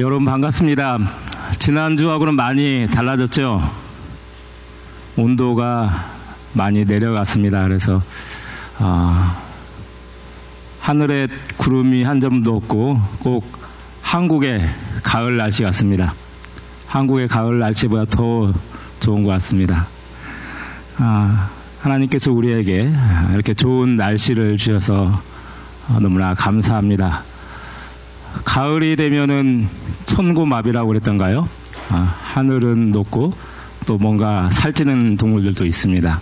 여러분 반갑습니다. 지난주하고는 많이 달라졌죠? 온도가 많이 내려갔습니다. 그래서 어, 하늘에 구름이 한 점도 없고 꼭 한국의 가을 날씨 같습니다. 한국의 가을 날씨보다 더 좋은 것 같습니다. 아, 하나님께서 우리에게 이렇게 좋은 날씨를 주셔서 너무나 감사합니다. 가을이 되면은 천고마비라고 그랬던가요? 아, 하늘은 높고 또 뭔가 살찌는 동물들도 있습니다.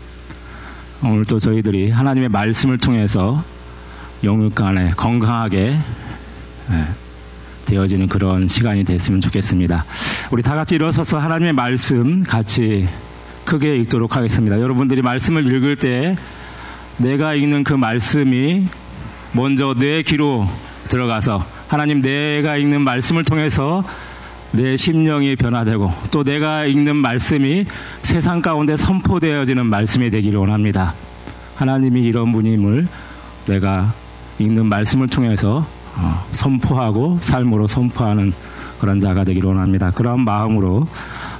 오늘 또 저희들이 하나님의 말씀을 통해서 영육간에 건강하게 네, 되어지는 그런 시간이 됐으면 좋겠습니다. 우리 다 같이 일어서서 하나님의 말씀 같이 크게 읽도록 하겠습니다. 여러분들이 말씀을 읽을 때 내가 읽는 그 말씀이 먼저 내 귀로 들어가서 하나님 내가 읽는 말씀을 통해서 내 심령이 변화되고 또 내가 읽는 말씀이 세상 가운데 선포되어지는 말씀이 되기를 원합니다. 하나님이 이런 분임을 내가 읽는 말씀을 통해서 어, 선포하고 삶으로 선포하는 그런 자가 되기를 원합니다. 그런 마음으로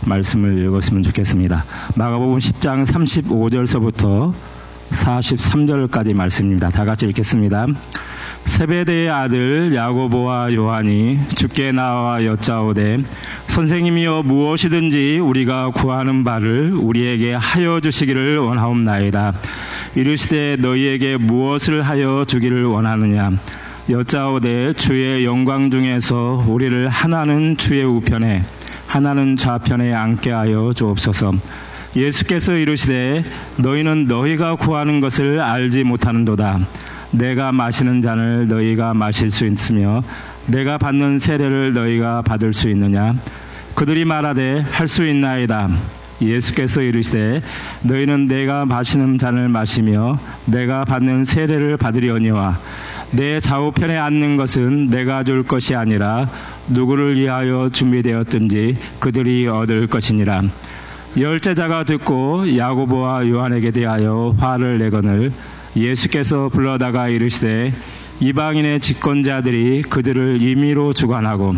말씀을 읽었으면 좋겠습니다. 마가복음 10장 35절서부터 43절까지 말씀입니다. 다 같이 읽겠습니다. 세베대의 아들 야고보와 요한이 주께 나와 여짜오되 선생님이여 무엇이든지 우리가 구하는 바를 우리에게 하여 주시기를 원하옵나이다. 이르시되 너희에게 무엇을 하여 주기를 원하느냐 여짜오되 주의 영광 중에서 우리를 하나는 주의 우편에 하나는 좌편에 앉게 하여 주옵소서. 예수께서 이르시되 너희는 너희가 구하는 것을 알지 못하는도다. 내가 마시는 잔을 너희가 마실 수 있으며 내가 받는 세례를 너희가 받을 수 있느냐? 그들이 말하되 할 수 있나이다. 예수께서 이르시되 너희는 내가 마시는 잔을 마시며 내가 받는 세례를 받으려니와 내 좌우편에 앉는 것은 내가 줄 것이 아니라 누구를 위하여 준비되었든지 그들이 얻을 것이니라. 열제자가 듣고 야고보와 요한에게 대하여 화를 내거늘 예수께서 불러다가 이르시되 이방인의 집권자들이 그들을 임의로 주관하고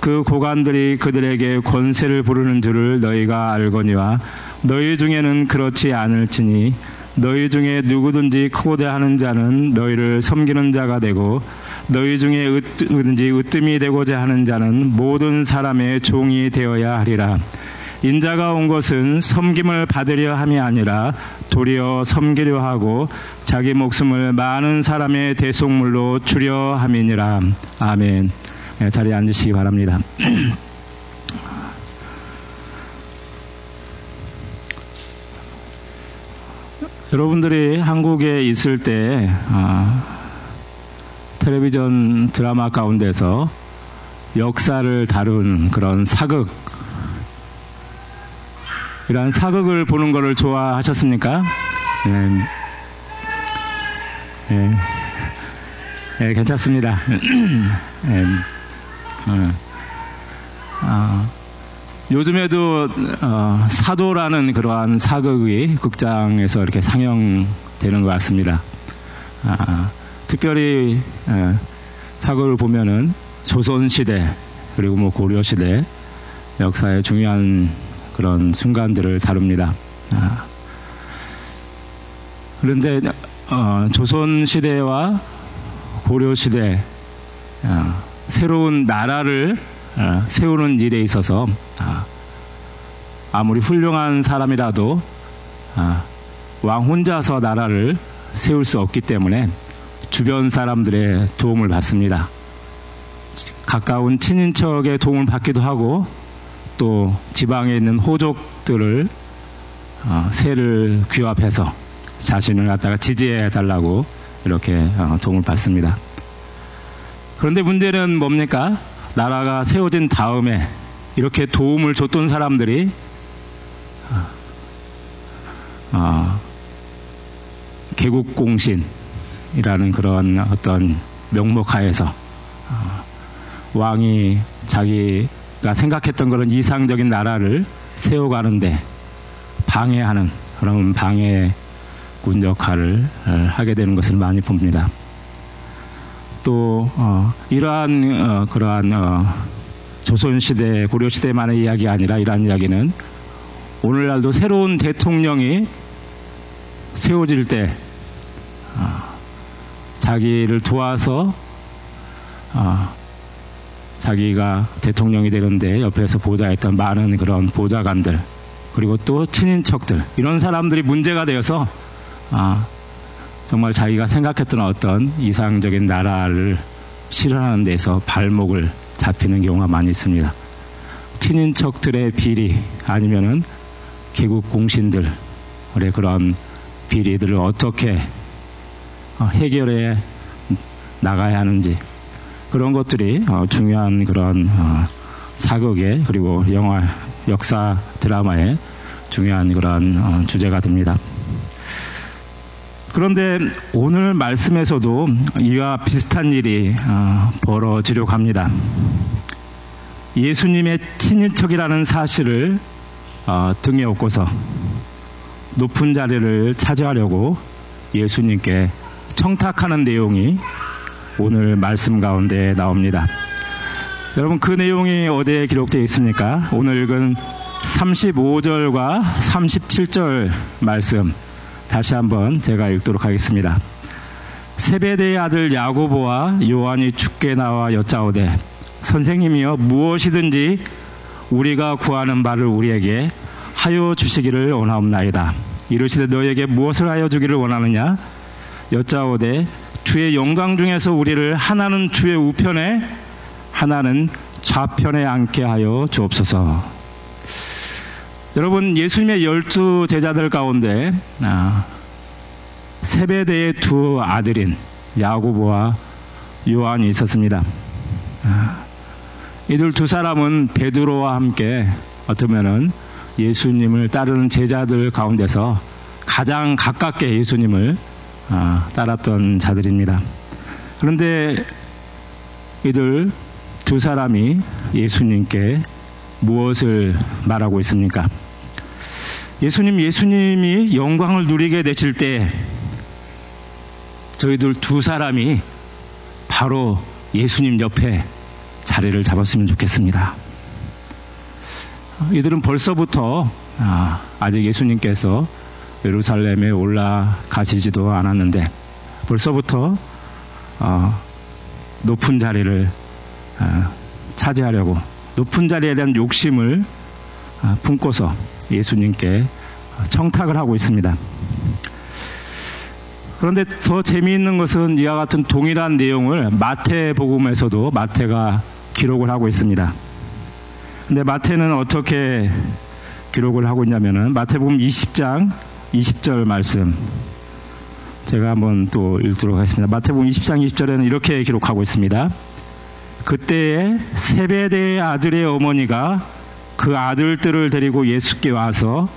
그 고관들이 그들에게 권세를 부르는 줄을 너희가 알거니와 너희 중에는 그렇지 않을지니 너희 중에 누구든지 크고자 하는 자는 너희를 섬기는 자가 되고 너희 중에 누구든지 으뜸이 되고자 하는 자는 모든 사람의 종이 되어야 하리라. 인자가 온 것은 섬김을 받으려 함이 아니라 도리어 섬기려 하고 자기 목숨을 많은 사람의 대속물로 주려 함이니라. 아멘. 네, 자리에 앉으시기 바랍니다. 여러분들이 한국에 있을 때 어, 텔레비전 드라마 가운데서 역사를 다룬 그런 사극 이러한 사극을 보는 것을 좋아하셨습니까? 네. 네. 네 괜찮습니다. 네. 어. 어. 요즘에도 어, 사도라는 그러한 사극이 극장에서 이렇게 상영되는 것 같습니다. 아, 특별히 어, 사극을 보면은 조선 시대 그리고 뭐 고려 시대 역사의 중요한 그런 순간들을 다룹니다. 아, 그런데 어, 조선 시대와 고려 시대 어, 새로운 나라를 어, 세우는 일에 있어서 아, 아무리 훌륭한 사람이라도 아, 왕 혼자서 나라를 세울 수 없기 때문에 주변 사람들의 도움을 받습니다. 가까운 친인척의 도움을 받기도 하고 또 지방에 있는 호족들을 어, 새를 귀합해서 자신을 갖다가 지지해 달라고 이렇게 어, 도움을 받습니다. 그런데 문제는 뭡니까? 나라가 세워진 다음에 이렇게 도움을 줬던 사람들이 어, 개국공신이라는 그런 어떤 명목하에서 어, 왕이 자기 가 생각했던 그런 이상적인 나라를 세워가는데 방해하는 그런 방해군 역할을 하게 되는 것을 많이 봅니다. 또 어, 이러한 어, 그러한 어, 조선시대, 고려시대만의 이야기 아니라 이러한 이야기는 오늘날도 새로운 대통령이 세워질 때 어, 자기를 도와서 어, 자기가 대통령이 되는데 옆에서 보좌했던 많은 그런 보좌관들 그리고 또 친인척들 이런 사람들이 문제가 되어서 아, 정말 자기가 생각했던 어떤 이상적인 나라를 실현하는 데서 발목을 잡히는 경우가 많이 있습니다. 친인척들의 비리 아니면은 개국 공신들의 그런 비리들을 어떻게 어, 해결해 나가야 하는지 그런 것들이 어, 중요한 그런 어, 사극의 그리고 영화 역사 드라마의 중요한 그런 주제가 됩니다. 그런데 오늘 말씀에서도 이와 비슷한 일이 벌어지려고 합니다. 예수님의 친인척이라는 사실을 등에 업고서 높은 자리를 차지하려고 예수님께 청탁하는 내용이 오늘 말씀 가운데 나옵니다. 여러분 그 내용이 어디에 기록되어 있습니까? 오늘 읽은 35절과 37절 말씀 다시 한번 제가 읽도록 하겠습니다. 세베대의 아들 야고보와 요한이 죽게 나와 여짜오되 선생님이여 무엇이든지 우리가 구하는 바를 우리에게 하여 주시기를 원하옵나이다. 이르시되 너에게 무엇을 하여 주기를 원하느냐? 여짜오되 주의 영광 중에서 우리를 하나는 주의 우편에 하나는 좌편에 앉게 하여 주옵소서. 여러분 예수님의 열두 제자들 가운데 아, 세배대의 두 아들인 야고보와 요한이 있었습니다. 아, 이들 두 사람은 베드로와 함께 어쩌면은 예수님을 따르는 제자들 가운데서 가장 가깝게 예수님을 아, 따랐던 자들입니다. 그런데 이들 두 사람이 예수님께 무엇을 말하고 있습니까? 예수님, 예수님이 영광을 누리게 되실 때 저희들 두 사람이 바로 예수님 옆에 자리를 잡았으면 좋겠습니다. 이들은 벌써부터 아, 아직 예수님께서 예루살렘에 올라가시지도 않았는데 벌써부터 어, 높은 자리를 어, 차지하려고 높은 자리에 대한 욕심을 어, 품고서 예수님께 청탁을 하고 있습니다. 그런데 더 재미있는 것은 이와 같은 동일한 내용을 마태복음에서도 마태가 기록을 하고 있습니다. 근데 마태는 어떻게 기록을 하고 있냐면은 마태복음 20장 20절 말씀 제가 한번 또 읽도록 하겠습니다. 마태복음 20장 20절에는 이렇게 기록하고 있습니다. 그때에 세베대의 아들의 어머니가 그 아들들을 데리고 예수께 와서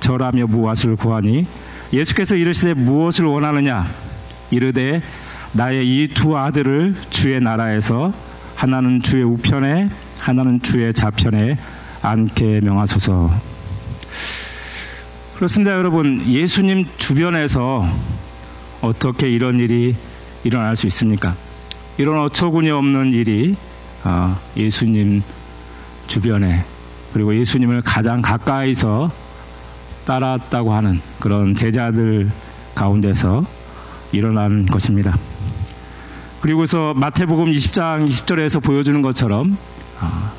절하며 무엇을 구하니 예수께서 이르시되 무엇을 원하느냐 이르되 나의 이 두 아들을 주의 나라에서 하나는 주의 우편에 하나는 주의 좌편에 앉게 명하소서. 그렇습니다, 여러분. 예수님 주변에서 어떻게 이런 일이 일어날 수 있습니까? 이런 어처구니 없는 일이 어, 예수님 주변에 그리고 예수님을 가장 가까이서 따랐다고 하는 그런 제자들 가운데서 일어난 것입니다. 그리고서 마태복음 20장 20절에서 보여주는 것처럼 어,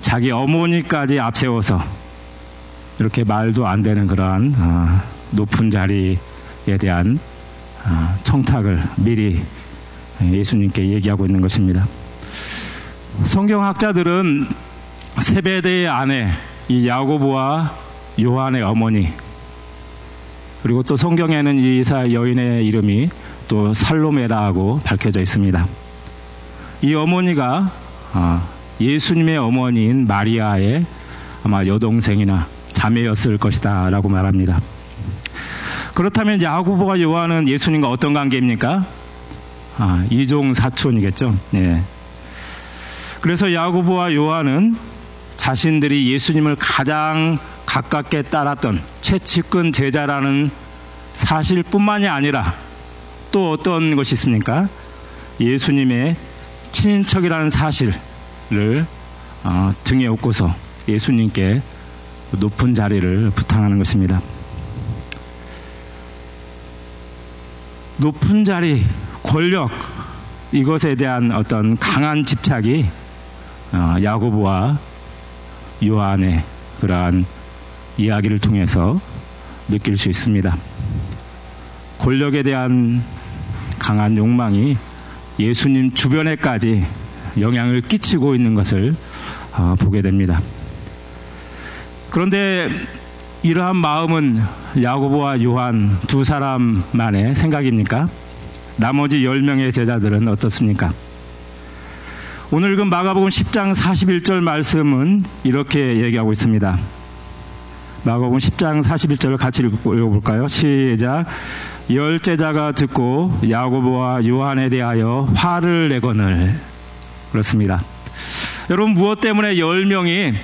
자기 어머니까지 앞세워서 이렇게 말도 안 되는 그러한 어, 높은 자리에 대한 어, 청탁을 미리 예수님께 얘기하고 있는 것입니다. 성경학자들은 세베대의 아내 이 야고보와 요한의 어머니 그리고 또 성경에는 이사 여인의 이름이 또 살로메라고 밝혀져 있습니다. 이 어머니가 어, 예수님의 어머니인 마리아의 아마 여동생이나 자매였을 것이다 라고 말합니다. 그렇다면 야고보와 요한은 예수님과 어떤 관계입니까? 아, 이종 사촌이겠죠. 네. 그래서 야고보와 요한은 자신들이 예수님을 가장 가깝게 따랐던 최측근 제자라는 사실뿐만이 아니라 또 어떤 것이 있습니까? 예수님의 친인척이라는 사실을 어, 등에 업고서 예수님께 높은 자리를 부탁하는 것입니다. 높은 자리, 권력 이것에 대한 어떤 강한 집착이 어, 야고보와 요한의 그러한 이야기를 통해서 느낄 수 있습니다. 권력에 대한 강한 욕망이 예수님 주변에까지 영향을 끼치고 있는 것을 어, 보게 됩니다. 그런데 이러한 마음은 야고보와 요한 두 사람만의 생각입니까? 나머지 10명의 제자들은 어떻습니까? 오늘 그 마가복음 10장 41절 말씀은 이렇게 얘기하고 있습니다. 마가복음 10장 41절을 같이 읽어볼까요? 시작. 열 제자가 듣고 야고보와 요한에 대하여 화를 내거늘 그렇습니다. 여러분 무엇 때문에 열 명이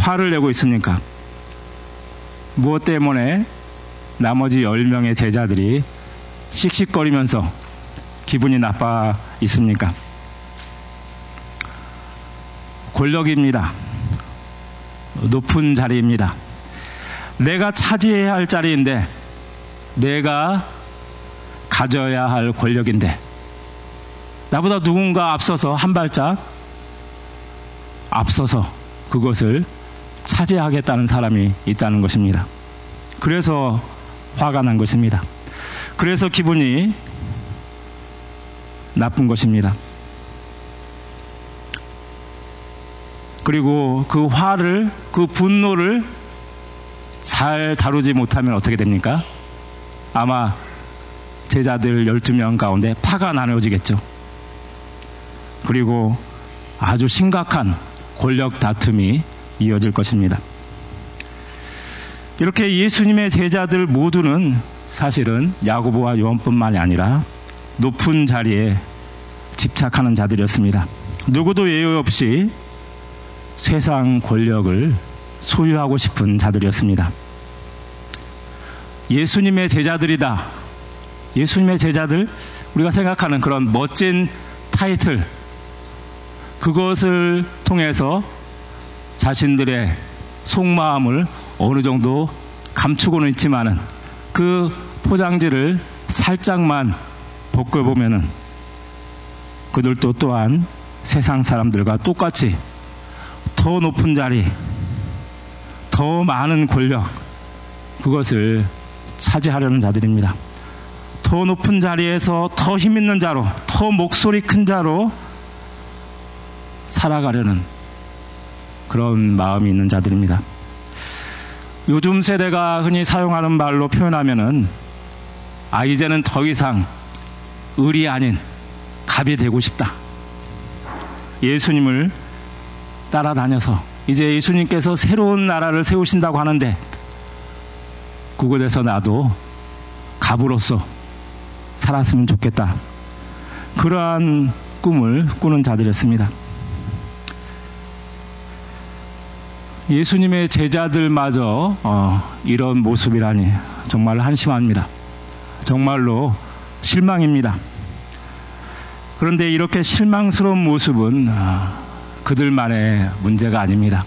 화를 내고 있습니까? 무엇 때문에 나머지 10명의 제자들이 씩씩거리면서 기분이 나빠 있습니까? 권력입니다. 높은 자리입니다. 내가 차지해야 할 자리인데, 내가 가져야 할 권력인데, 나보다 누군가 앞서서 한 발짝 앞서서 그것을 차지하겠다는 사람이 있다는 것입니다. 그래서 화가 난 것입니다. 그래서 기분이 나쁜 것입니다. 그리고 그 화를, 그 분노를 잘 다루지 못하면 어떻게 됩니까? 아마 제자들 12명 가운데 파가 나눠지겠죠. 그리고 아주 심각한 권력 다툼이 이어질 것입니다. 이렇게 예수님의 제자들 모두는 사실은 야고보와 요한뿐만이 아니라 높은 자리에 집착하는 자들이었습니다. 누구도 예외 없이 세상 권력을 소유하고 싶은 자들이었습니다. 예수님의 제자들이다. 예수님의 제자들, 우리가 생각하는 그런 멋진 타이틀, 그것을 통해서 자신들의 속마음을 어느 정도 감추고는 있지만은 그 포장지를 살짝만 벗겨보면은 그들도 또한 세상 사람들과 똑같이 더 높은 자리, 더 많은 권력, 그것을 차지하려는 자들입니다. 더 높은 자리에서 더 힘 있는 자로, 더 목소리 큰 자로 살아가려는 그런 마음이 있는 자들입니다. 요즘 세대가 흔히 사용하는 말로 표현하면은 아 이제는 더 이상 을이 아닌 갑이 되고 싶다. 예수님을 따라다녀서 이제 예수님께서 새로운 나라를 세우신다고 하는데 그곳에서 나도 갑으로서 살았으면 좋겠다. 그러한 꿈을 꾸는 자들이었습니다. 예수님의 제자들마저 어, 이런 모습이라니 정말 한심합니다. 정말로 실망입니다. 그런데 이렇게 실망스러운 모습은 어, 그들만의 문제가 아닙니다.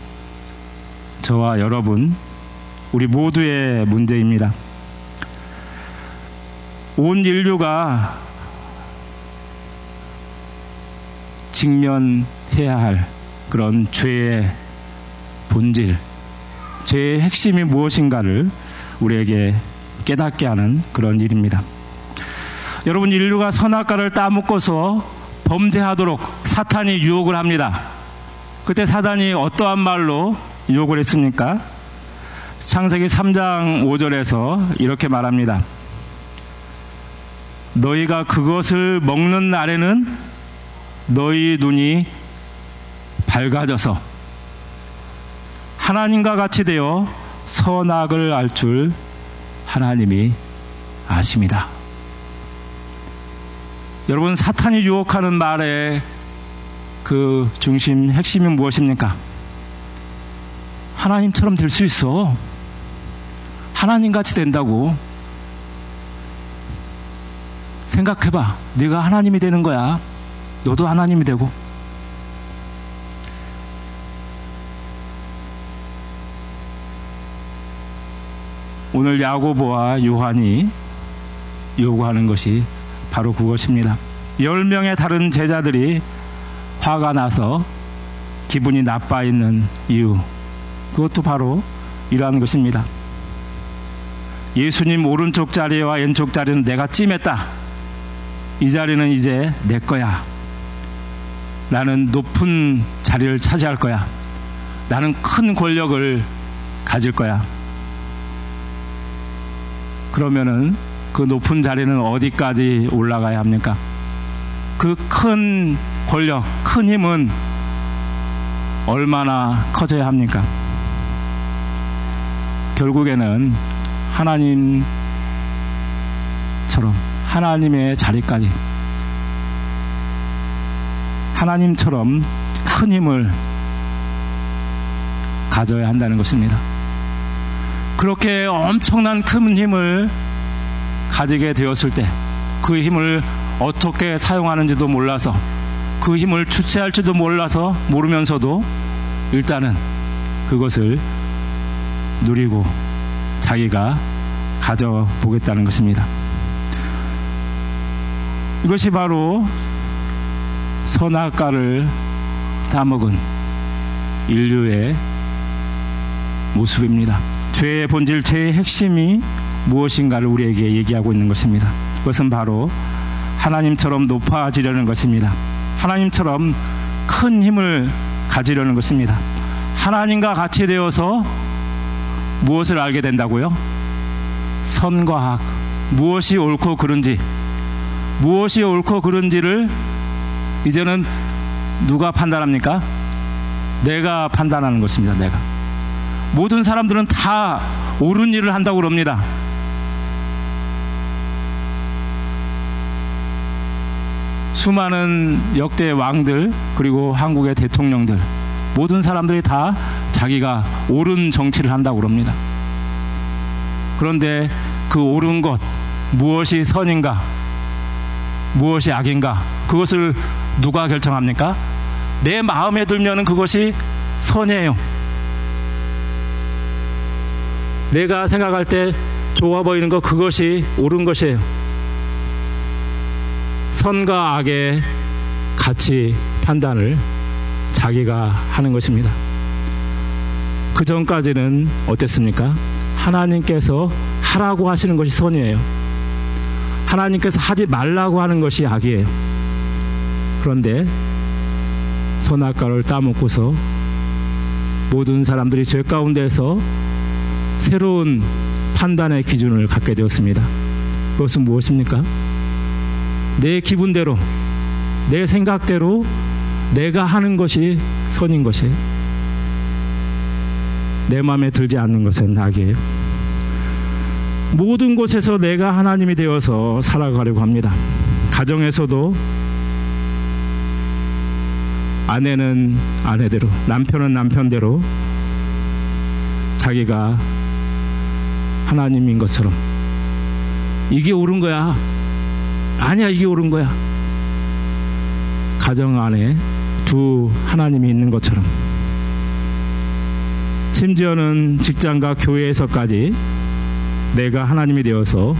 저와 여러분, 우리 모두의 문제입니다. 온 인류가 직면해야 할 그런 죄의 본질, 죄의 핵심이 무엇인가를 우리에게 깨닫게 하는 그런 일입니다. 여러분, 인류가 선악과를 따먹고서 범죄하도록 사탄이 유혹을 합니다. 그때 사단이 어떠한 말로 유혹을 했습니까? 창세기 3장 5절에서 이렇게 말합니다. 너희가 그것을 먹는 날에는 너희 눈이 밝아져서 하나님과 같이 되어 선악을 알 줄 하나님이 아십니다. 여러분, 사탄이 유혹하는 말의 그 중심, 핵심이 무엇입니까? 하나님처럼 될 수 있어. 하나님 같이 된다고. 생각해봐. 네가 하나님이 되는 거야. 너도 하나님이 되고. 오늘 야고보와 요한이 요구하는 것이 바로 그것입니다. 열 명의 다른 제자들이 화가 나서 기분이 나빠 있는 이유 그것도 바로 이러한 것입니다. 예수님 오른쪽 자리와 왼쪽 자리는 내가 찜했다. 이 자리는 이제 내 거야. 나는 높은 자리를 차지할 거야. 나는 큰 권력을 가질 거야. 그러면은 그 높은 자리는 어디까지 올라가야 합니까? 그 큰 권력, 큰 힘은 얼마나 커져야 합니까? 결국에는 하나님처럼 하나님의 자리까지 하나님처럼 큰 힘을 가져야 한다는 것입니다. 그렇게 엄청난 큰 힘을 가지게 되었을 때 그 힘을 어떻게 사용하는지도 몰라서 그 힘을 주체할지도 몰라서 모르면서도 일단은 그것을 누리고 자기가 가져보겠다는 것입니다. 이것이 바로 선악과를 따먹은 인류의 모습입니다. 죄의 본질, 죄의 핵심이 무엇인가를 우리에게 얘기하고 있는 것입니다. 그것은 바로 하나님처럼 높아지려는 것입니다. 하나님처럼 큰 힘을 가지려는 것입니다. 하나님과 같이 되어서 무엇을 알게 된다고요? 선과 악, 무엇이 옳고 그른지, 무엇이 옳고 그른지를 이제는 누가 판단합니까? 내가 판단하는 것입니다, 내가. 모든 사람들은 다 옳은 일을 한다고 그럽니다. 수많은 역대 왕들, 그리고 한국의 대통령들, 모든 사람들이 다 자기가 옳은 정치를 한다고 그럽니다. 그런데 그 옳은 것, 무엇이 선인가, 무엇이 악인가, 그것을 누가 결정합니까? 내 마음에 들면은 그것이 선이에요. 내가 생각할 때 좋아 보이는 것, 그것이 옳은 것이에요. 선과 악의 가치 판단을 자기가 하는 것입니다. 그 전까지는 어땠습니까? 하나님께서 하라고 하시는 것이 선이에요. 하나님께서 하지 말라고 하는 것이 악이에요. 그런데 선악과를 따먹고서 모든 사람들이 죄 가운데서 새로운 판단의 기준을 갖게 되었습니다. 그것은 무엇입니까? 내 기분대로, 내 생각대로 내가 하는 것이 선인 것이에요. 내 마음에 들지 않는 것은 악이에요. 모든 곳에서 내가 하나님이 되어서 살아가려고 합니다. 가정에서도 아내는 아내대로, 남편은 남편대로 자기가 하나님인 것처럼 이게 옳은 거야. 아니야, 이게 옳은 거야. 가정 안에 두 하나님이 있는 것처럼 심지어는 직장과 교회에서까지 내가 하나님이 되어서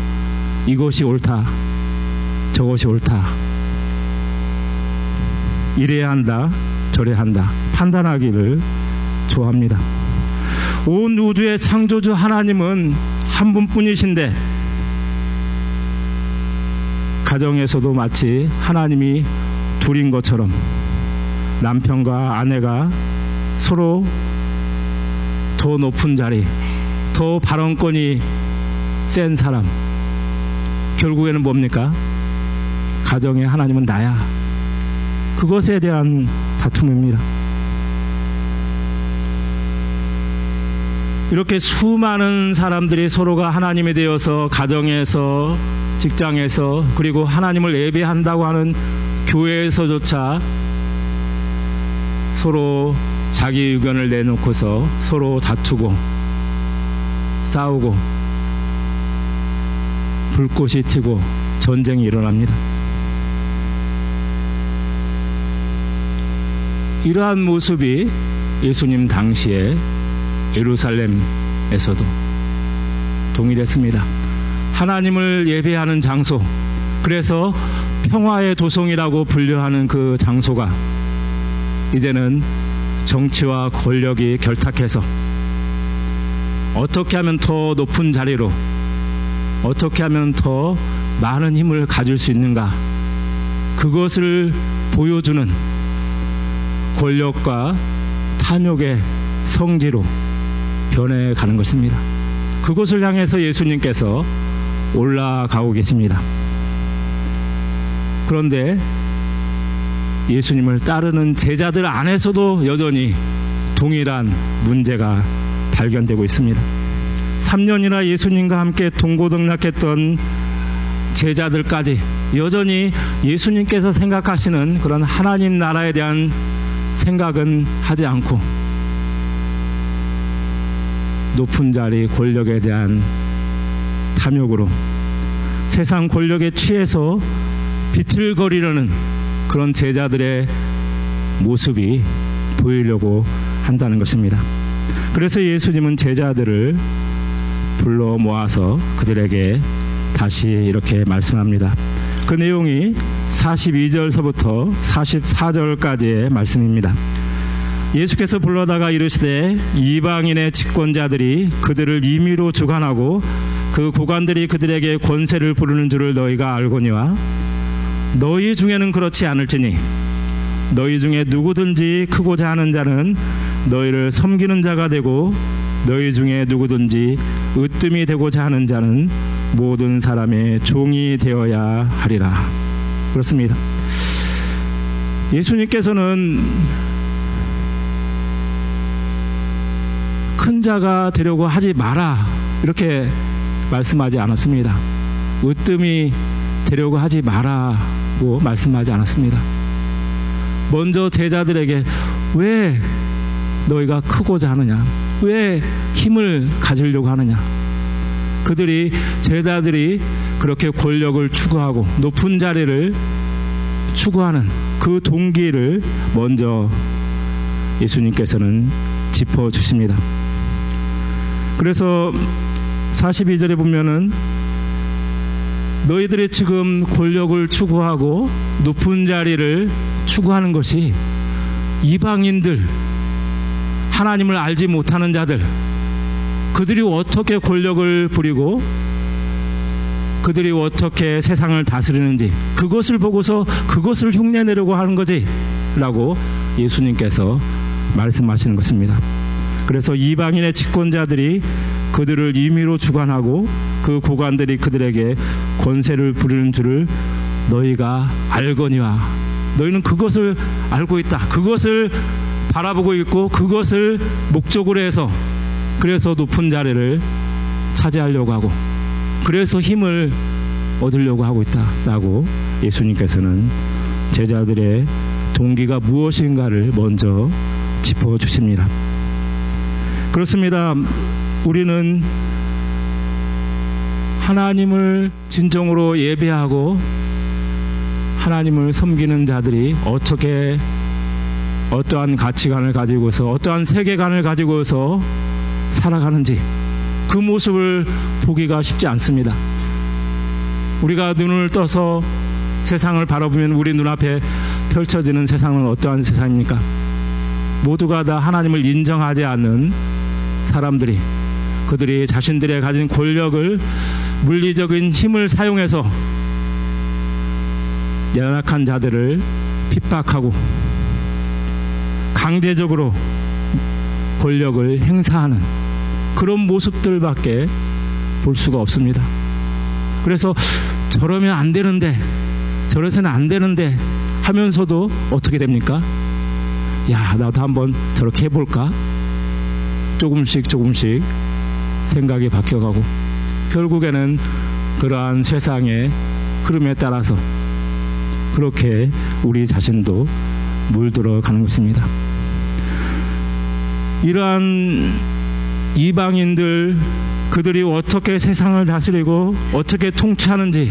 이것이 옳다, 저것이 옳다, 이래야 한다, 저래야 한다, 판단하기를 좋아합니다. 온 우주의 창조주 하나님은 한 분뿐이신데 가정에서도 마치 하나님이 둘인 것처럼 남편과 아내가 서로 더 높은 자리, 더 발언권이 센 사람. 결국에는 뭡니까? 가정의 하나님은 나야. 그것에 대한 다툼입니다. 이렇게 수많은 사람들이 서로가 하나님에 대어서 가정에서 직장에서 그리고 하나님을 예배한다고 하는 교회에서조차 서로 자기 의견을 내놓고서 서로 다투고 싸우고 불꽃이 튀고 전쟁이 일어납니다. 이러한 모습이 예수님 당시에 예루살렘에서도 동일했습니다. 하나님을 예배하는 장소, 그래서 평화의 도성이라고 분류하는 그 장소가 이제는 정치와 권력이 결탁해서 어떻게 하면 더 높은 자리로 어떻게 하면 더 많은 힘을 가질 수 있는가 그것을 보여주는 권력과 탐욕의 성지로 변해가는 것입니다. 그곳을 향해서 예수님께서 올라가고 계십니다. 그런데 예수님을 따르는 제자들 안에서도 여전히 동일한 문제가 발견되고 있습니다. 3년이나 예수님과 함께 동고동락했던 제자들까지 여전히 예수님께서 생각하시는 그런 하나님 나라에 대한 생각은 하지 않고 높은 자리 권력에 대한 탐욕으로 세상 권력에 취해서 비틀거리려는 그런 제자들의 모습이 보이려고 한다는 것입니다. 그래서 예수님은 제자들을 불러 모아서 그들에게 다시 이렇게 말씀합니다. 그 내용이 42절서부터 44절까지의 말씀입니다. 예수께서 불러다가 이르시되 이방인의 집권자들이 그들을 임의로 주관하고 그 고관들이 그들에게 권세를 부르는 줄을 너희가 알거니와 너희 중에는 그렇지 않을지니 너희 중에 누구든지 크고자 하는 자는 너희를 섬기는 자가 되고 너희 중에 누구든지 으뜸이 되고자 하는 자는 모든 사람의 종이 되어야 하리라. 그렇습니다. 예수님께서는 큰 자가 되려고 하지 마라. 이렇게 말씀하지 않았습니다. 으뜸이 되려고 하지 마라고 말씀하지 않았습니다. 먼저 제자들에게 왜 너희가 크고자 하느냐? 왜 힘을 가지려고 하느냐? 그들이 제자들이 그렇게 권력을 추구하고 높은 자리를 추구하는 그 동기를 먼저 예수님께서는 짚어 주십니다. 그래서 42절에 보면은 너희들이 지금 권력을 추구하고 높은 자리를 추구하는 것이 이방인들, 하나님을 알지 못하는 자들, 그들이 어떻게 권력을 부리고 그들이 어떻게 세상을 다스리는지 그것을 보고서 그것을 흉내내려고 하는 거지 라고 예수님께서 말씀하시는 것입니다. 그래서 이방인의 집권자들이 그들을 임의로 주관하고 그 고관들이 그들에게 권세를 부리는 줄을 너희가 알거니와 너희는 그것을 알고 있다. 그것을 바라보고 있고 그것을 목적으로 해서 그래서 높은 자리를 차지하려고 하고 그래서 힘을 얻으려고 하고 있다라고 예수님께서는 제자들의 동기가 무엇인가를 먼저 짚어 주십니다. 그렇습니다. 우리는 하나님을 진정으로 예배하고 하나님을 섬기는 자들이 어떻게 어떠한 가치관을 가지고서 어떠한 세계관을 가지고서 살아가는지 그 모습을 보기가 쉽지 않습니다. 우리가 눈을 떠서 세상을 바라보면 우리 눈앞에 펼쳐지는 세상은 어떠한 세상입니까? 모두가 다 하나님을 인정하지 않는 사람들이 그들이 자신들의 가진 권력을 물리적인 힘을 사용해서 연약한 자들을 핍박하고 강제적으로 권력을 행사하는 그런 모습들밖에 볼 수가 없습니다. 그래서 저러면 안 되는데 저래서는 안 되는데 하면서도 어떻게 됩니까? 야, 나도 한번 저렇게 해볼까? 조금씩 조금씩 생각이 바뀌어가고 결국에는 그러한 세상의 흐름에 따라서 그렇게 우리 자신도 물들어 가는 것입니다. 이러한 이방인들 그들이 어떻게 세상을 다스리고 어떻게 통치하는지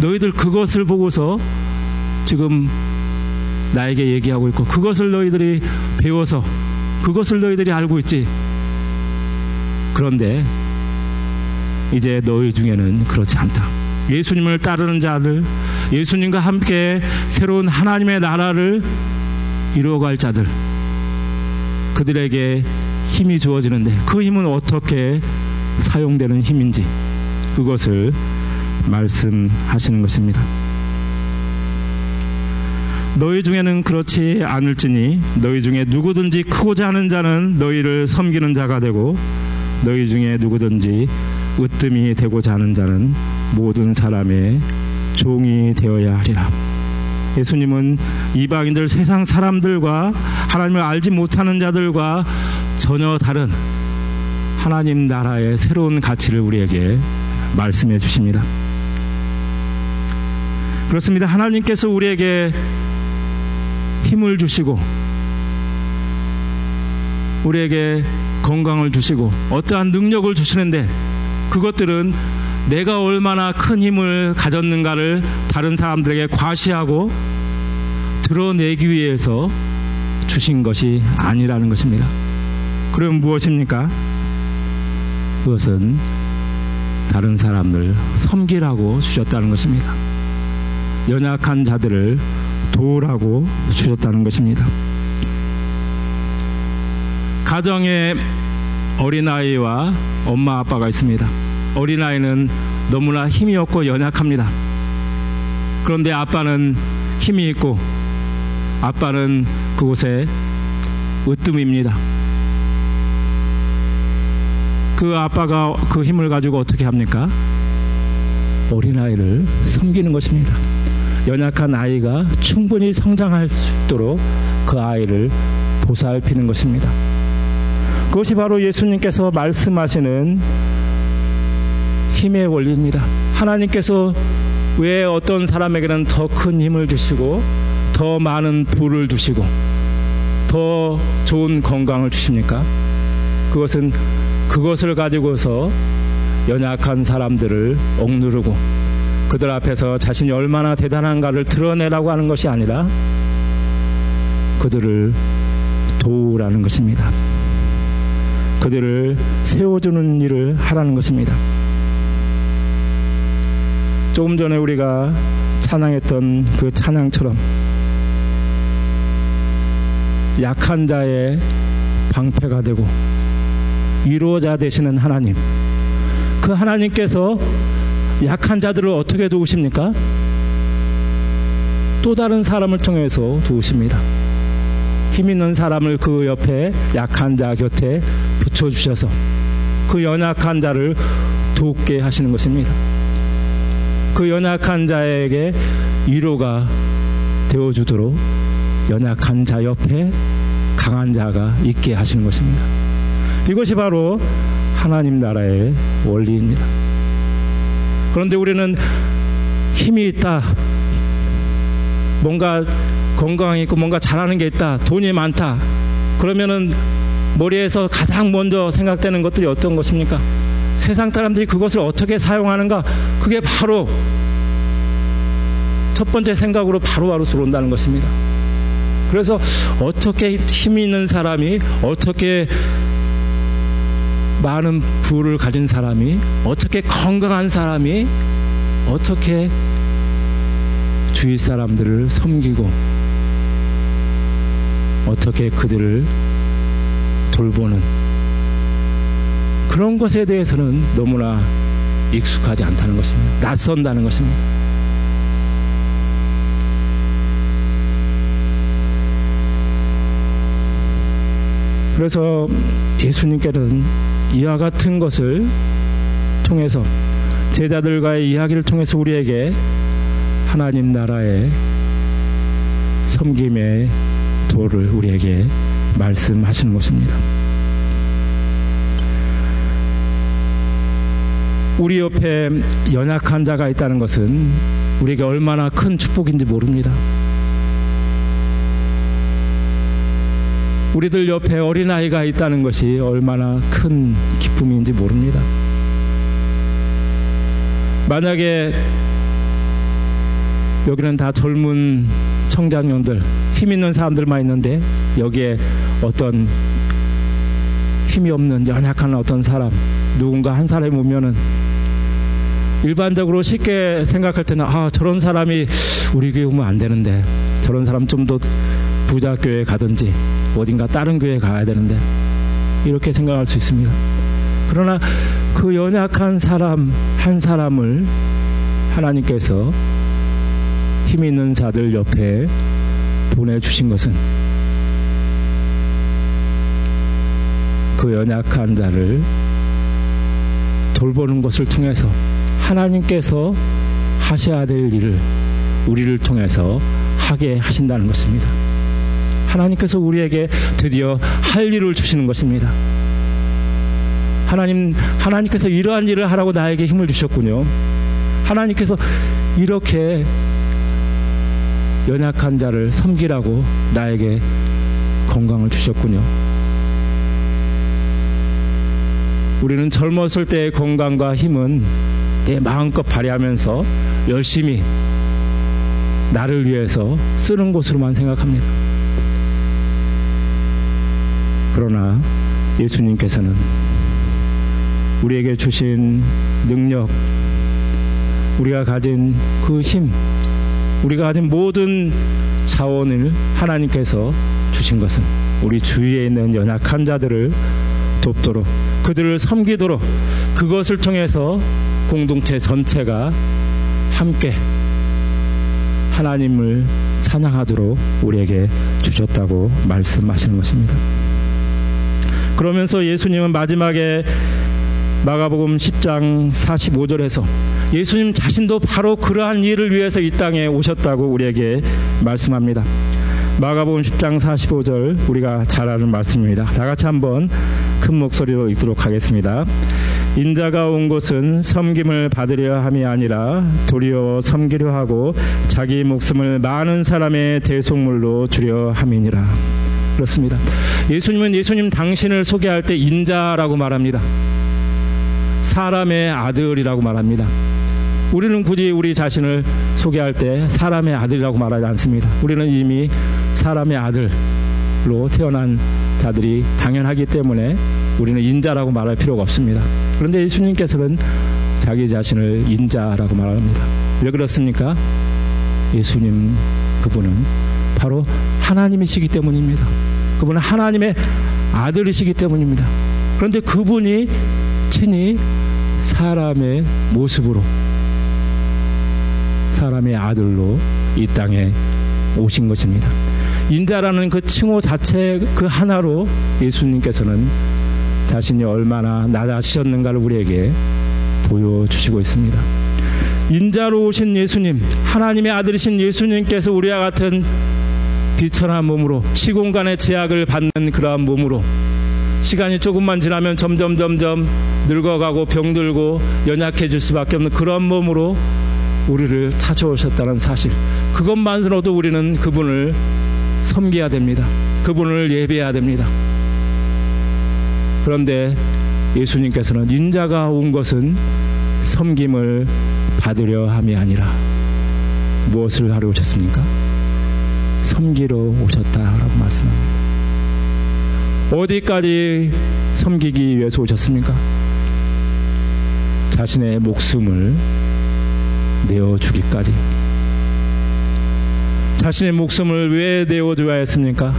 너희들 그것을 보고서 지금 나에게 얘기하고 있고 그것을 너희들이 배워서 그것을 너희들이 알고 있지. 그런데 이제 너희 중에는 그렇지 않다. 예수님을 따르는 자들, 예수님과 함께 새로운 하나님의 나라를 이루어갈 자들, 그들에게 힘이 주어지는데 그 힘은 어떻게 사용되는 힘인지 그것을 말씀하시는 것입니다. 너희 중에는 그렇지 않을지니 너희 중에 누구든지 크고자 하는 자는 너희를 섬기는 자가 되고 너희 중에 누구든지 으뜸이 되고자 하는 자는 모든 사람의 종이 되어야 하리라. 예수님은 이방인들 세상 사람들과 하나님을 알지 못하는 자들과 전혀 다른 하나님 나라의 새로운 가치를 우리에게 말씀해 주십니다. 그렇습니다. 하나님께서 우리에게 힘을 주시고 우리에게 건강을 주시고 어떠한 능력을 주시는데 그것들은 내가 얼마나 큰 힘을 가졌는가를 다른 사람들에게 과시하고 드러내기 위해서 주신 것이 아니라는 것입니다. 그럼 무엇입니까? 그것은 다른 사람을 섬기라고 주셨다는 것입니다. 연약한 자들을 도우라고 주셨다는 것입니다. 가정에 어린아이와 엄마 아빠가 있습니다. 어린아이는 너무나 힘이 없고 연약합니다. 그런데 아빠는 힘이 있고 아빠는 그곳에 으뜸입니다. 그 아빠가 그 힘을 가지고 어떻게 합니까? 어린아이를 섬기는 것입니다. 연약한 아이가 충분히 성장할 수 있도록 그 아이를 보살피는 것입니다. 그것이 바로 예수님께서 말씀하시는 힘의 원리입니다. 하나님께서 왜 어떤 사람에게는 더 큰 힘을 주시고 더 많은 부를 주시고 더 좋은 건강을 주십니까? 그것은 그것을 가지고서 연약한 사람들을 억누르고 그들 앞에서 자신이 얼마나 대단한가를 드러내라고 하는 것이 아니라 그들을 도우라는 것입니다. 그들을 세워주는 일을 하라는 것입니다. 조금 전에 우리가 찬양했던 그 찬양처럼 약한 자의 방패가 되고 위로자 되시는 하나님 그 하나님께서 약한 자들을 어떻게 도우십니까? 또 다른 사람을 통해서 도우십니다. 힘 있는 사람을 그 옆에 약한 자 곁에 붙여주셔서 그 연약한 자를 돕게 하시는 것입니다. 그 연약한 자에게 위로가 되어주도록 연약한 자 옆에 강한 자가 있게 하시는 것입니다. 이것이 바로 하나님 나라의 원리입니다. 그런데 우리는 힘이 있다. 뭔가 건강이 있고 뭔가 잘하는 게 있다. 돈이 많다. 그러면은 머리에서 가장 먼저 생각되는 것들이 어떤 것입니까? 세상 사람들이 그것을 어떻게 사용하는가? 그게 바로 첫 번째 생각으로 바로바로 들어온다는 것입니다. 그래서 어떻게 힘 있는 사람이 어떻게 많은 부를 가진 사람이 어떻게 건강한 사람이 어떻게 주위 사람들을 섬기고 어떻게 그들을 돌보는 그런 것에 대해서는 너무나 익숙하지 않다는 것입니다. 낯선다는 것입니다. 그래서 예수님께서는 이와 같은 것을 통해서 제자들과의 이야기를 통해서 우리에게 하나님 나라의 섬김의 도를 우리에게 말씀하시는 것입니다. 우리 옆에 연약한 자가 있다는 것은 우리에게 얼마나 큰 축복인지 모릅니다. 우리들 옆에 어린아이가 있다는 것이 얼마나 큰 기쁨인지 모릅니다. 만약에 여기는 다 젊은 청장년들, 힘 있는 사람들만 있는데 여기에 어떤 힘이 없는 연약한 어떤 사람, 누군가 한 사람이 오면은 일반적으로 쉽게 생각할 때는 아 저런 사람이 우리 교회 오면 안 되는데 저런 사람 좀 더 부자 교회 가든지 어딘가 다른 교회 가야 되는데 이렇게 생각할 수 있습니다. 그러나 그 연약한 사람 한 사람을 하나님께서 힘 있는 자들 옆에 보내주신 것은 그 연약한 자를 돌보는 것을 통해서 하나님께서 하셔야 될 일을 우리를 통해서 하게 하신다는 것입니다. 하나님께서 우리에게 드디어 할 일을 주시는 것입니다. 하나님, 하나님께서 이러한 일을 하라고 나에게 힘을 주셨군요. 하나님께서 이렇게 연약한 자를 섬기라고 나에게 건강을 주셨군요. 우리는 젊었을 때의 건강과 힘은 내 마음껏 발휘하면서 열심히 나를 위해서 쓰는 것으로만 생각합니다. 그러나 예수님께서는 우리에게 주신 능력, 우리가 가진 그 힘, 우리가 가진 모든 자원을 하나님께서 주신 것은 우리 주위에 있는 연약한 자들을 돕도록 그들을 섬기도록 그것을 통해서 공동체 전체가 함께 하나님을 찬양하도록 우리에게 주셨다고 말씀하시는 것입니다. 그러면서 예수님은 마지막에 마가복음 10장 45절에서 예수님 자신도 바로 그러한 일을 위해서 이 땅에 오셨다고 우리에게 말씀합니다. 마가복음 10장 45절 우리가 잘 아는 말씀입니다. 다 같이 한번 큰 목소리로 읽도록 하겠습니다. 인자가 온 곳은 섬김을 받으려 함이 아니라 도리어 섬기려 하고 자기 목숨을 많은 사람의 대속물로 주려 함이니라. 그렇습니다. 예수님은 예수님 당신을 소개할 때 인자라고 말합니다. 사람의 아들이라고 말합니다. 우리는 굳이 우리 자신을 소개할 때 사람의 아들이라고 말하지 않습니다. 우리는 이미 사람의 아들로 태어난 자들이 당연하기 때문에 우리는 인자라고 말할 필요가 없습니다. 그런데 예수님께서는 자기 자신을 인자라고 말합니다. 왜 그렇습니까? 예수님 그분은 바로 하나님이시기 때문입니다. 그분은 하나님의 아들이시기 때문입니다. 그런데 그분이 친히 사람의 모습으로 사람의 아들로 이 땅에 오신 것입니다. 인자라는 그 칭호 자체 그 하나로 예수님께서는 자신이 얼마나 낮아지셨는가를 우리에게 보여주시고 있습니다. 인자로 오신 예수님, 하나님의 아들이신 예수님께서 우리와 같은 비천한 몸으로 시공간의 제약을 받는 그러한 몸으로 시간이 조금만 지나면 점점 점점 늙어가고 병들고 연약해질 수밖에 없는 그런 몸으로 우리를 찾아오셨다는 사실 그것만으로도 우리는 그분을 섬겨야 됩니다. 그분을 예배해야 됩니다. 그런데 예수님께서는 인자가 온 것은 섬김을 받으려 함이 아니라 무엇을 하러 오셨습니까? 섬기러 오셨다라고 말씀합니다. 어디까지 섬기기 위해서 오셨습니까? 자신의 목숨을 내어 주기까지. 자신의 목숨을 왜 내어줘야 했습니까?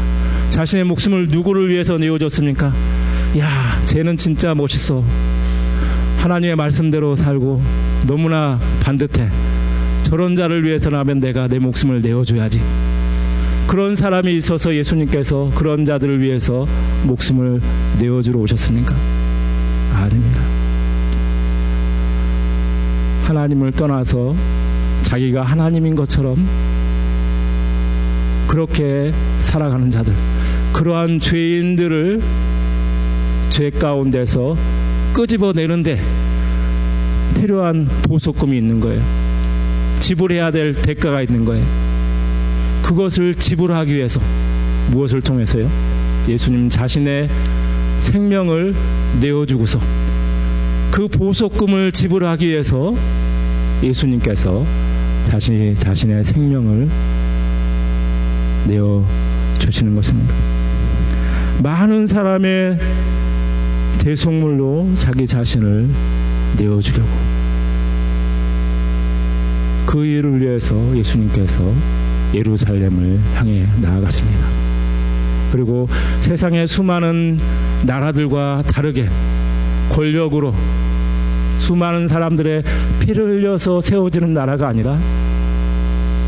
자신의 목숨을 누구를 위해서 내어줬습니까? 야, 쟤는 진짜 멋있어. 하나님의 말씀대로 살고 너무나 반듯해. 저런 자를 위해서라면 내가 내 목숨을 내어줘야지. 그런 사람이 있어서 예수님께서 그런 자들을 위해서 목숨을 내어주러 오셨습니까? 아닙니다. 하나님을 떠나서 자기가 하나님인 것처럼 그렇게 살아가는 자들, 그러한 죄인들을 죄 가운데서 끄집어내는데 필요한 보석금이 있는 거예요. 지불해야 될 대가가 있는 거예요. 그것을 지불하기 위해서 무엇을 통해서요? 예수님 자신의 생명을 내어주고서 그 보석금을 지불하기 위해서 예수님께서 자신이 자신의 생명을 내어 주시는 것입니다. 많은 사람의 대속물로 자기 자신을 내어 주려고 그 일을 위해서 예수님께서 예루살렘을 향해 나아갔습니다. 그리고 세상의 수많은 나라들과 다르게 권력으로 수많은 사람들의 피를 흘려서 세워지는 나라가 아니라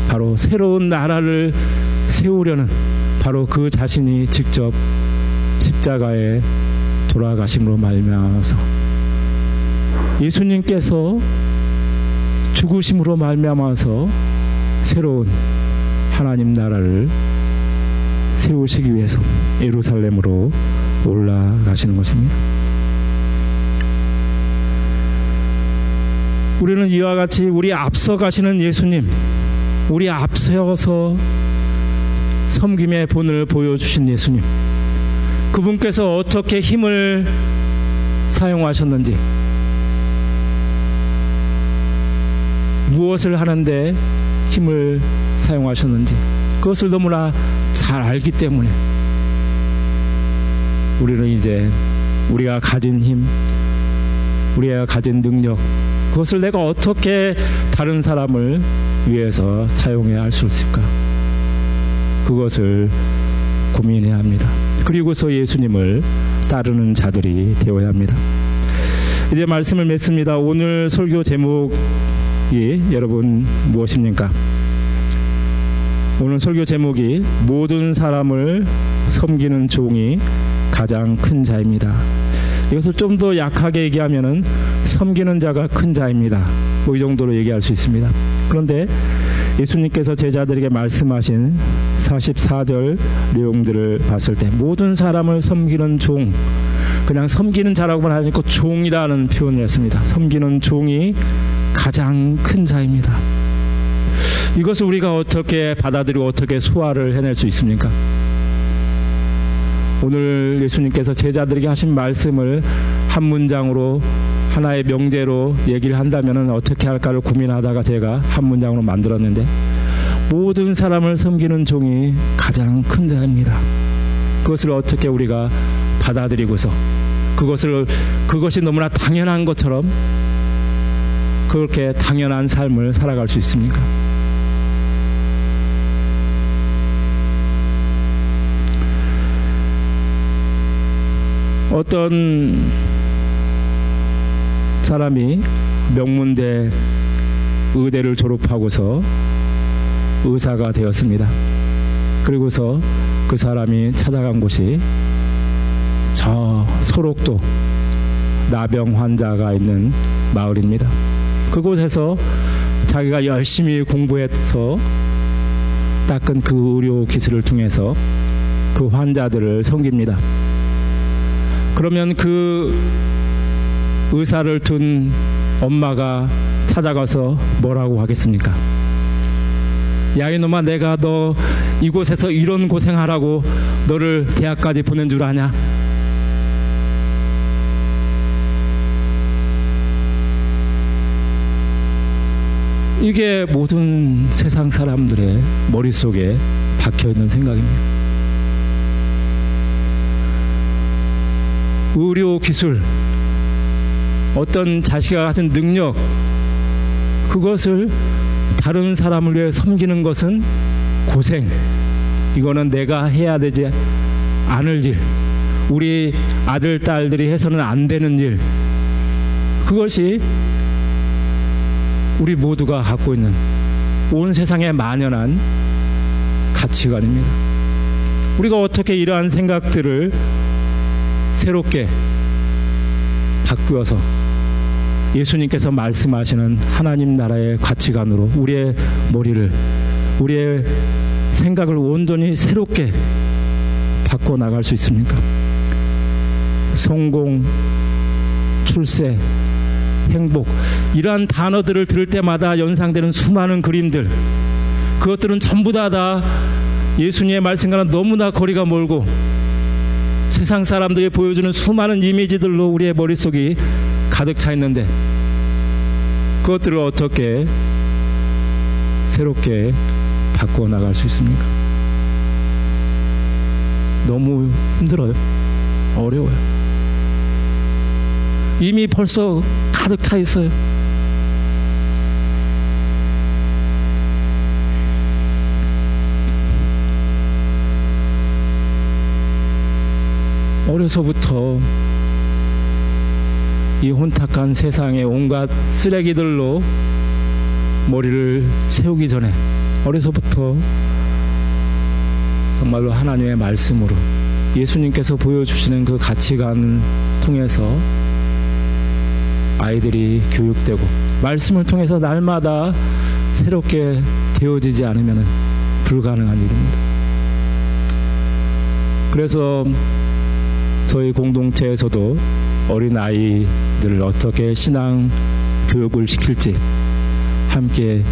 바로 새로운 나라를 세우려는 바로 그 자신이 직접 십자가에 돌아가심으로 말미암아서 예수님께서 죽으심으로 말미암아서 새로운 하나님 나라를 세우시기 위해서 예루살렘으로 올라가시는 것입니다. 우리는 이와 같이 우리 앞서 가시는 예수님, 우리 앞서서 섬김의 본을 보여주신 예수님, 그분께서 어떻게 힘을 사용하셨는지, 무엇을 하는데 힘을 사용하셨는지, 그것을 너무나 잘 알기 때문에 우리는 이제 우리가 가진 힘, 우리가 가진 능력, 그것을 내가 어떻게 다른 사람을 위해서 사용해야 할 수 있을까? 그것을 고민해야 합니다. 그리고서 예수님을 따르는 자들이 되어야 합니다. 이제 말씀을 맺습니다. 오늘 설교 제목이 여러분 무엇입니까? 오늘 설교 제목이 모든 사람을 섬기는 종이 가장 큰 자입니다. 이것을 좀 더 약하게 얘기하면은 섬기는 자가 큰 자입니다. 뭐 이 정도로 얘기할 수 있습니다. 그런데 예수님께서 제자들에게 말씀하신 44절 내용들을 봤을 때 모든 사람을 섬기는 종 그냥 섬기는 자라고만 하지 않고 종이라는 표현을 했습니다. 섬기는 종이 가장 큰 자입니다. 이것을 우리가 어떻게 받아들이고 어떻게 소화를 해낼 수 있습니까? 오늘 예수님께서 제자들에게 하신 말씀을 한 문장으로 하나의 명제로 얘기를 한다면 어떻게 할까를 고민하다가 제가 한 문장으로 만들었는데 모든 사람을 섬기는 종이 가장 큰 자입니다. 그것을 어떻게 우리가 받아들이고서 그것을 그것이 너무나 당연한 것처럼 그렇게 당연한 삶을 살아갈 수 있습니까? 어떤 사람이 명문대 의대를 졸업하고서 의사가 되었습니다. 그리고서 그 사람이 찾아간 곳이 저 소록도 나병 환자가 있는 마을입니다. 그곳에서 자기가 열심히 공부해서 닦은 그 의료 기술을 통해서 그 환자들을 섬깁니다. 그러면 그 의사를 둔 엄마가 찾아가서 뭐라고 하겠습니까? 야 이놈아 내가 너 이곳에서 이런 고생하라고 너를 대학까지 보낸 줄 아냐? 이게 모든 세상 사람들의 머릿속에 박혀 있는 생각입니다. 의료 기술, 어떤 자식과 같은 능력, 그것을 다른 사람을 위해 섬기는 것은 고생. 이거는 내가 해야 되지 않을 일. 우리 아들, 딸들이 해서는 안 되는 일. 그것이 우리 모두가 갖고 있는 온 세상에 만연한 가치관입니다. 우리가 어떻게 이러한 생각들을 새롭게 바꾸어서 예수님께서 말씀하시는 하나님 나라의 가치관으로 우리의 머리를 우리의 생각을 온전히 새롭게 바꿔 나갈 수 있습니까? 성공, 출세, 행복 이러한 단어들을 들을 때마다 연상되는 수많은 그림들 그것들은 전부 다, 다 예수님의 말씀과는 너무나 거리가 멀고 세상 사람들이 보여주는 수많은 이미지들로 우리의 머릿속이 가득 차 있는데 그것들을 어떻게 새롭게 바꿔 나갈 수 있습니까? 너무 힘들어요. 어려워요. 이미 벌써 가득 차 있어요. 어려서부터 이 혼탁한 세상의 온갖 쓰레기들로 머리를 채우기 전에 어려서부터 정말로 하나님의 말씀으로 예수님께서 보여주시는 그 가치관을 통해서 아이들이 교육되고 말씀을 통해서 날마다 새롭게 되어지지 않으면 불가능한 일입니다. 그래서 저희 공동체에서도 어린 아이 들을 어떻게 신앙 교육을 시킬지 함께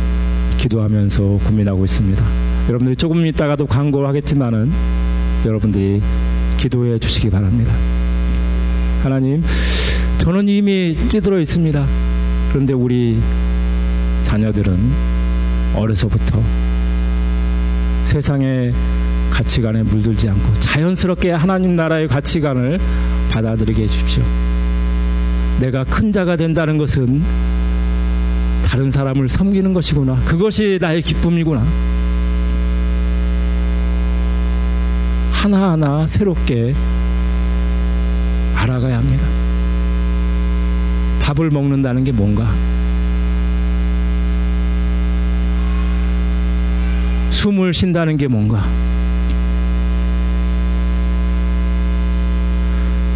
기도하면서 고민하고 있습니다. 여러분들이 조금 있다가도 광고를 하겠지만은 여러분들이 기도해 주시기 바랍니다. 하나님, 저는 이미 찌들어 있습니다. 그런데 우리 자녀들은 어려서부터 세상의 가치관에 물들지 않고 자연스럽게 하나님 나라의 가치관을 받아들이게 해주십시오. 내가 큰 자가 된다는 것은 다른 사람을 섬기는 것이구나. 그것이 나의 기쁨이구나. 하나하나 새롭게 알아가야 합니다. 밥을 먹는다는 게 뭔가? 숨을 쉰다는 게 뭔가?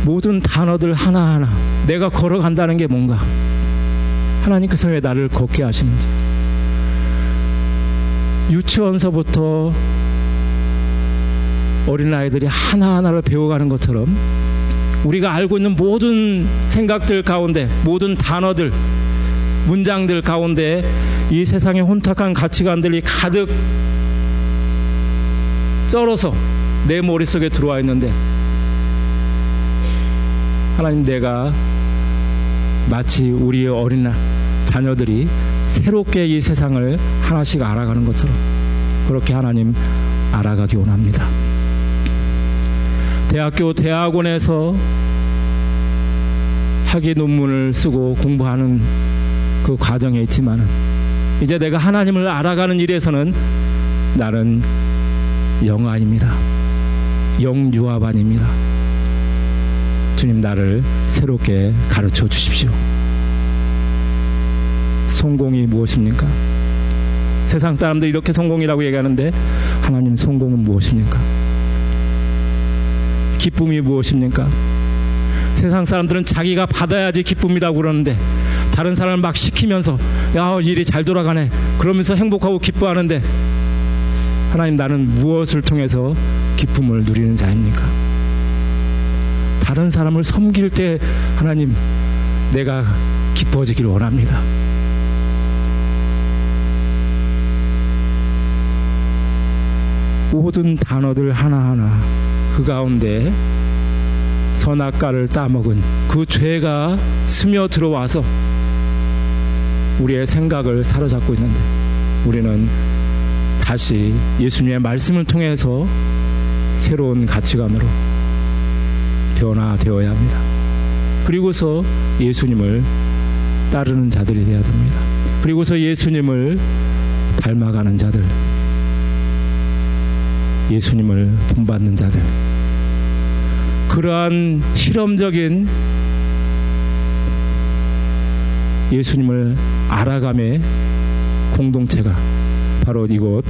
모든 단어들 하나하나 내가 걸어간다는 게 뭔가? 하나님께서 왜 나를 걷게 하시는지. 유치원서부터 어린아이들이 하나하나를 배워가는 것처럼 우리가 알고 있는 모든 생각들 가운데, 모든 단어들, 문장들 가운데 이 세상의 혼탁한 가치관들이 가득 쩔어서 내 머릿속에 들어와 있는데 하나님 내가 마치 우리의 어린 자녀들이 새롭게 이 세상을 하나씩 알아가는 것처럼 그렇게 하나님 알아가기 원합니다. 대학교 대학원에서 학위 논문을 쓰고 공부하는 그 과정에 있지만은 이제 내가 하나님을 알아가는 일에서는 나는 영아입니다. 영유아반입니다. 주님 나를 새롭게 가르쳐 주십시오. 성공이 무엇입니까? 세상 사람들 이렇게 성공이라고 얘기하는데 하나님 성공은 무엇입니까? 기쁨이 무엇입니까? 세상 사람들은 자기가 받아야지 기쁨이라고 그러는데 다른 사람을 막 시키면서 야 일이 잘 돌아가네 그러면서 행복하고 기뻐하는데 하나님 나는 무엇을 통해서 기쁨을 누리는 자입니까? 다른 사람을 섬길 때 하나님 내가 기뻐지기를 원합니다. 모든 단어들 하나하나 그 가운데 선악과를 따먹은 그 죄가 스며 들어와서 우리의 생각을 사로잡고 있는데 우리는 다시 예수님의 말씀을 통해서 새로운 가치관으로 변화되어야 합니다. 그리고서 예수님을 따르는 자들이 되어야 됩니다. 그리고서 예수님을 닮아가는 자들, 예수님을 본받는 자들, 그러한 실험적인 예수님을 알아감의 공동체가 바로 이곳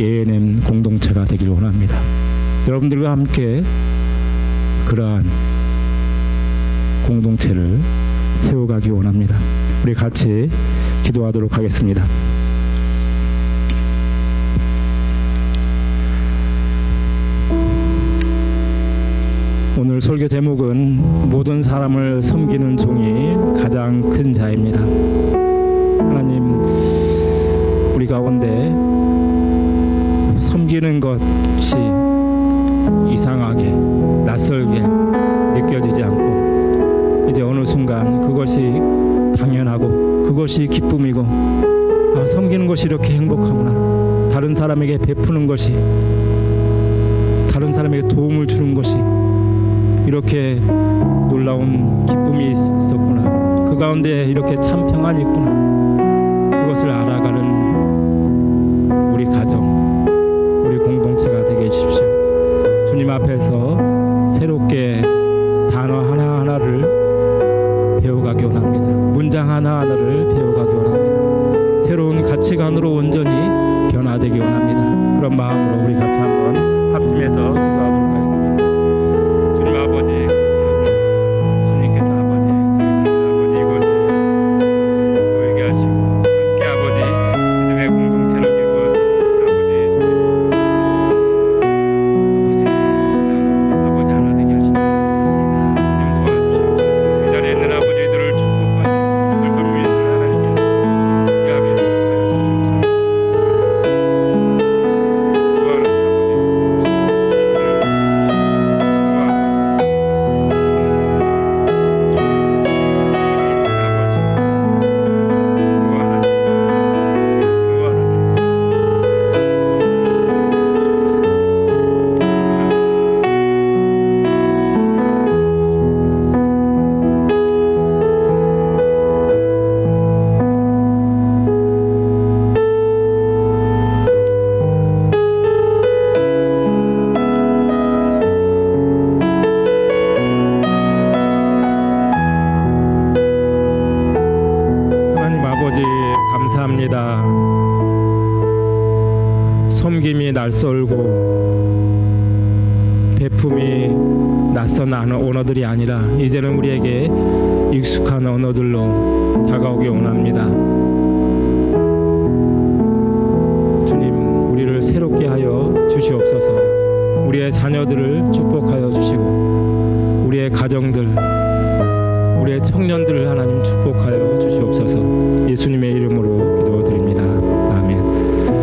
ANM 공동체가 되길 원합니다. 여러분들과 함께 그러한 공동체를 세워가기 원합니다. 우리 같이 기도하도록 하겠습니다. 오늘 설교 제목은 모든 사람을 섬기는 종이 가장 큰 자입니다. 하나님, 우리 가운데 섬기는 것이 이상하게 낯설게 느껴지지 않고 이제 어느 순간 그것이 당연하고 그것이 기쁨이고 아, 섬기는 것이 이렇게 행복하구나. 다른 사람에게 베푸는 것이 다른 사람에게 도움을 주는 것이 이렇게 놀라운 기쁨이 있었구나. 그 가운데 이렇게 참 평안이 있구나. 그것을 알아가는 우리 가정 우리 공동체가 되게 해주십시오. 주님 앞에서 가치관으로 온전히 변화되기 원합니다. 그런 마음으로 우리 같이 한번 합심해서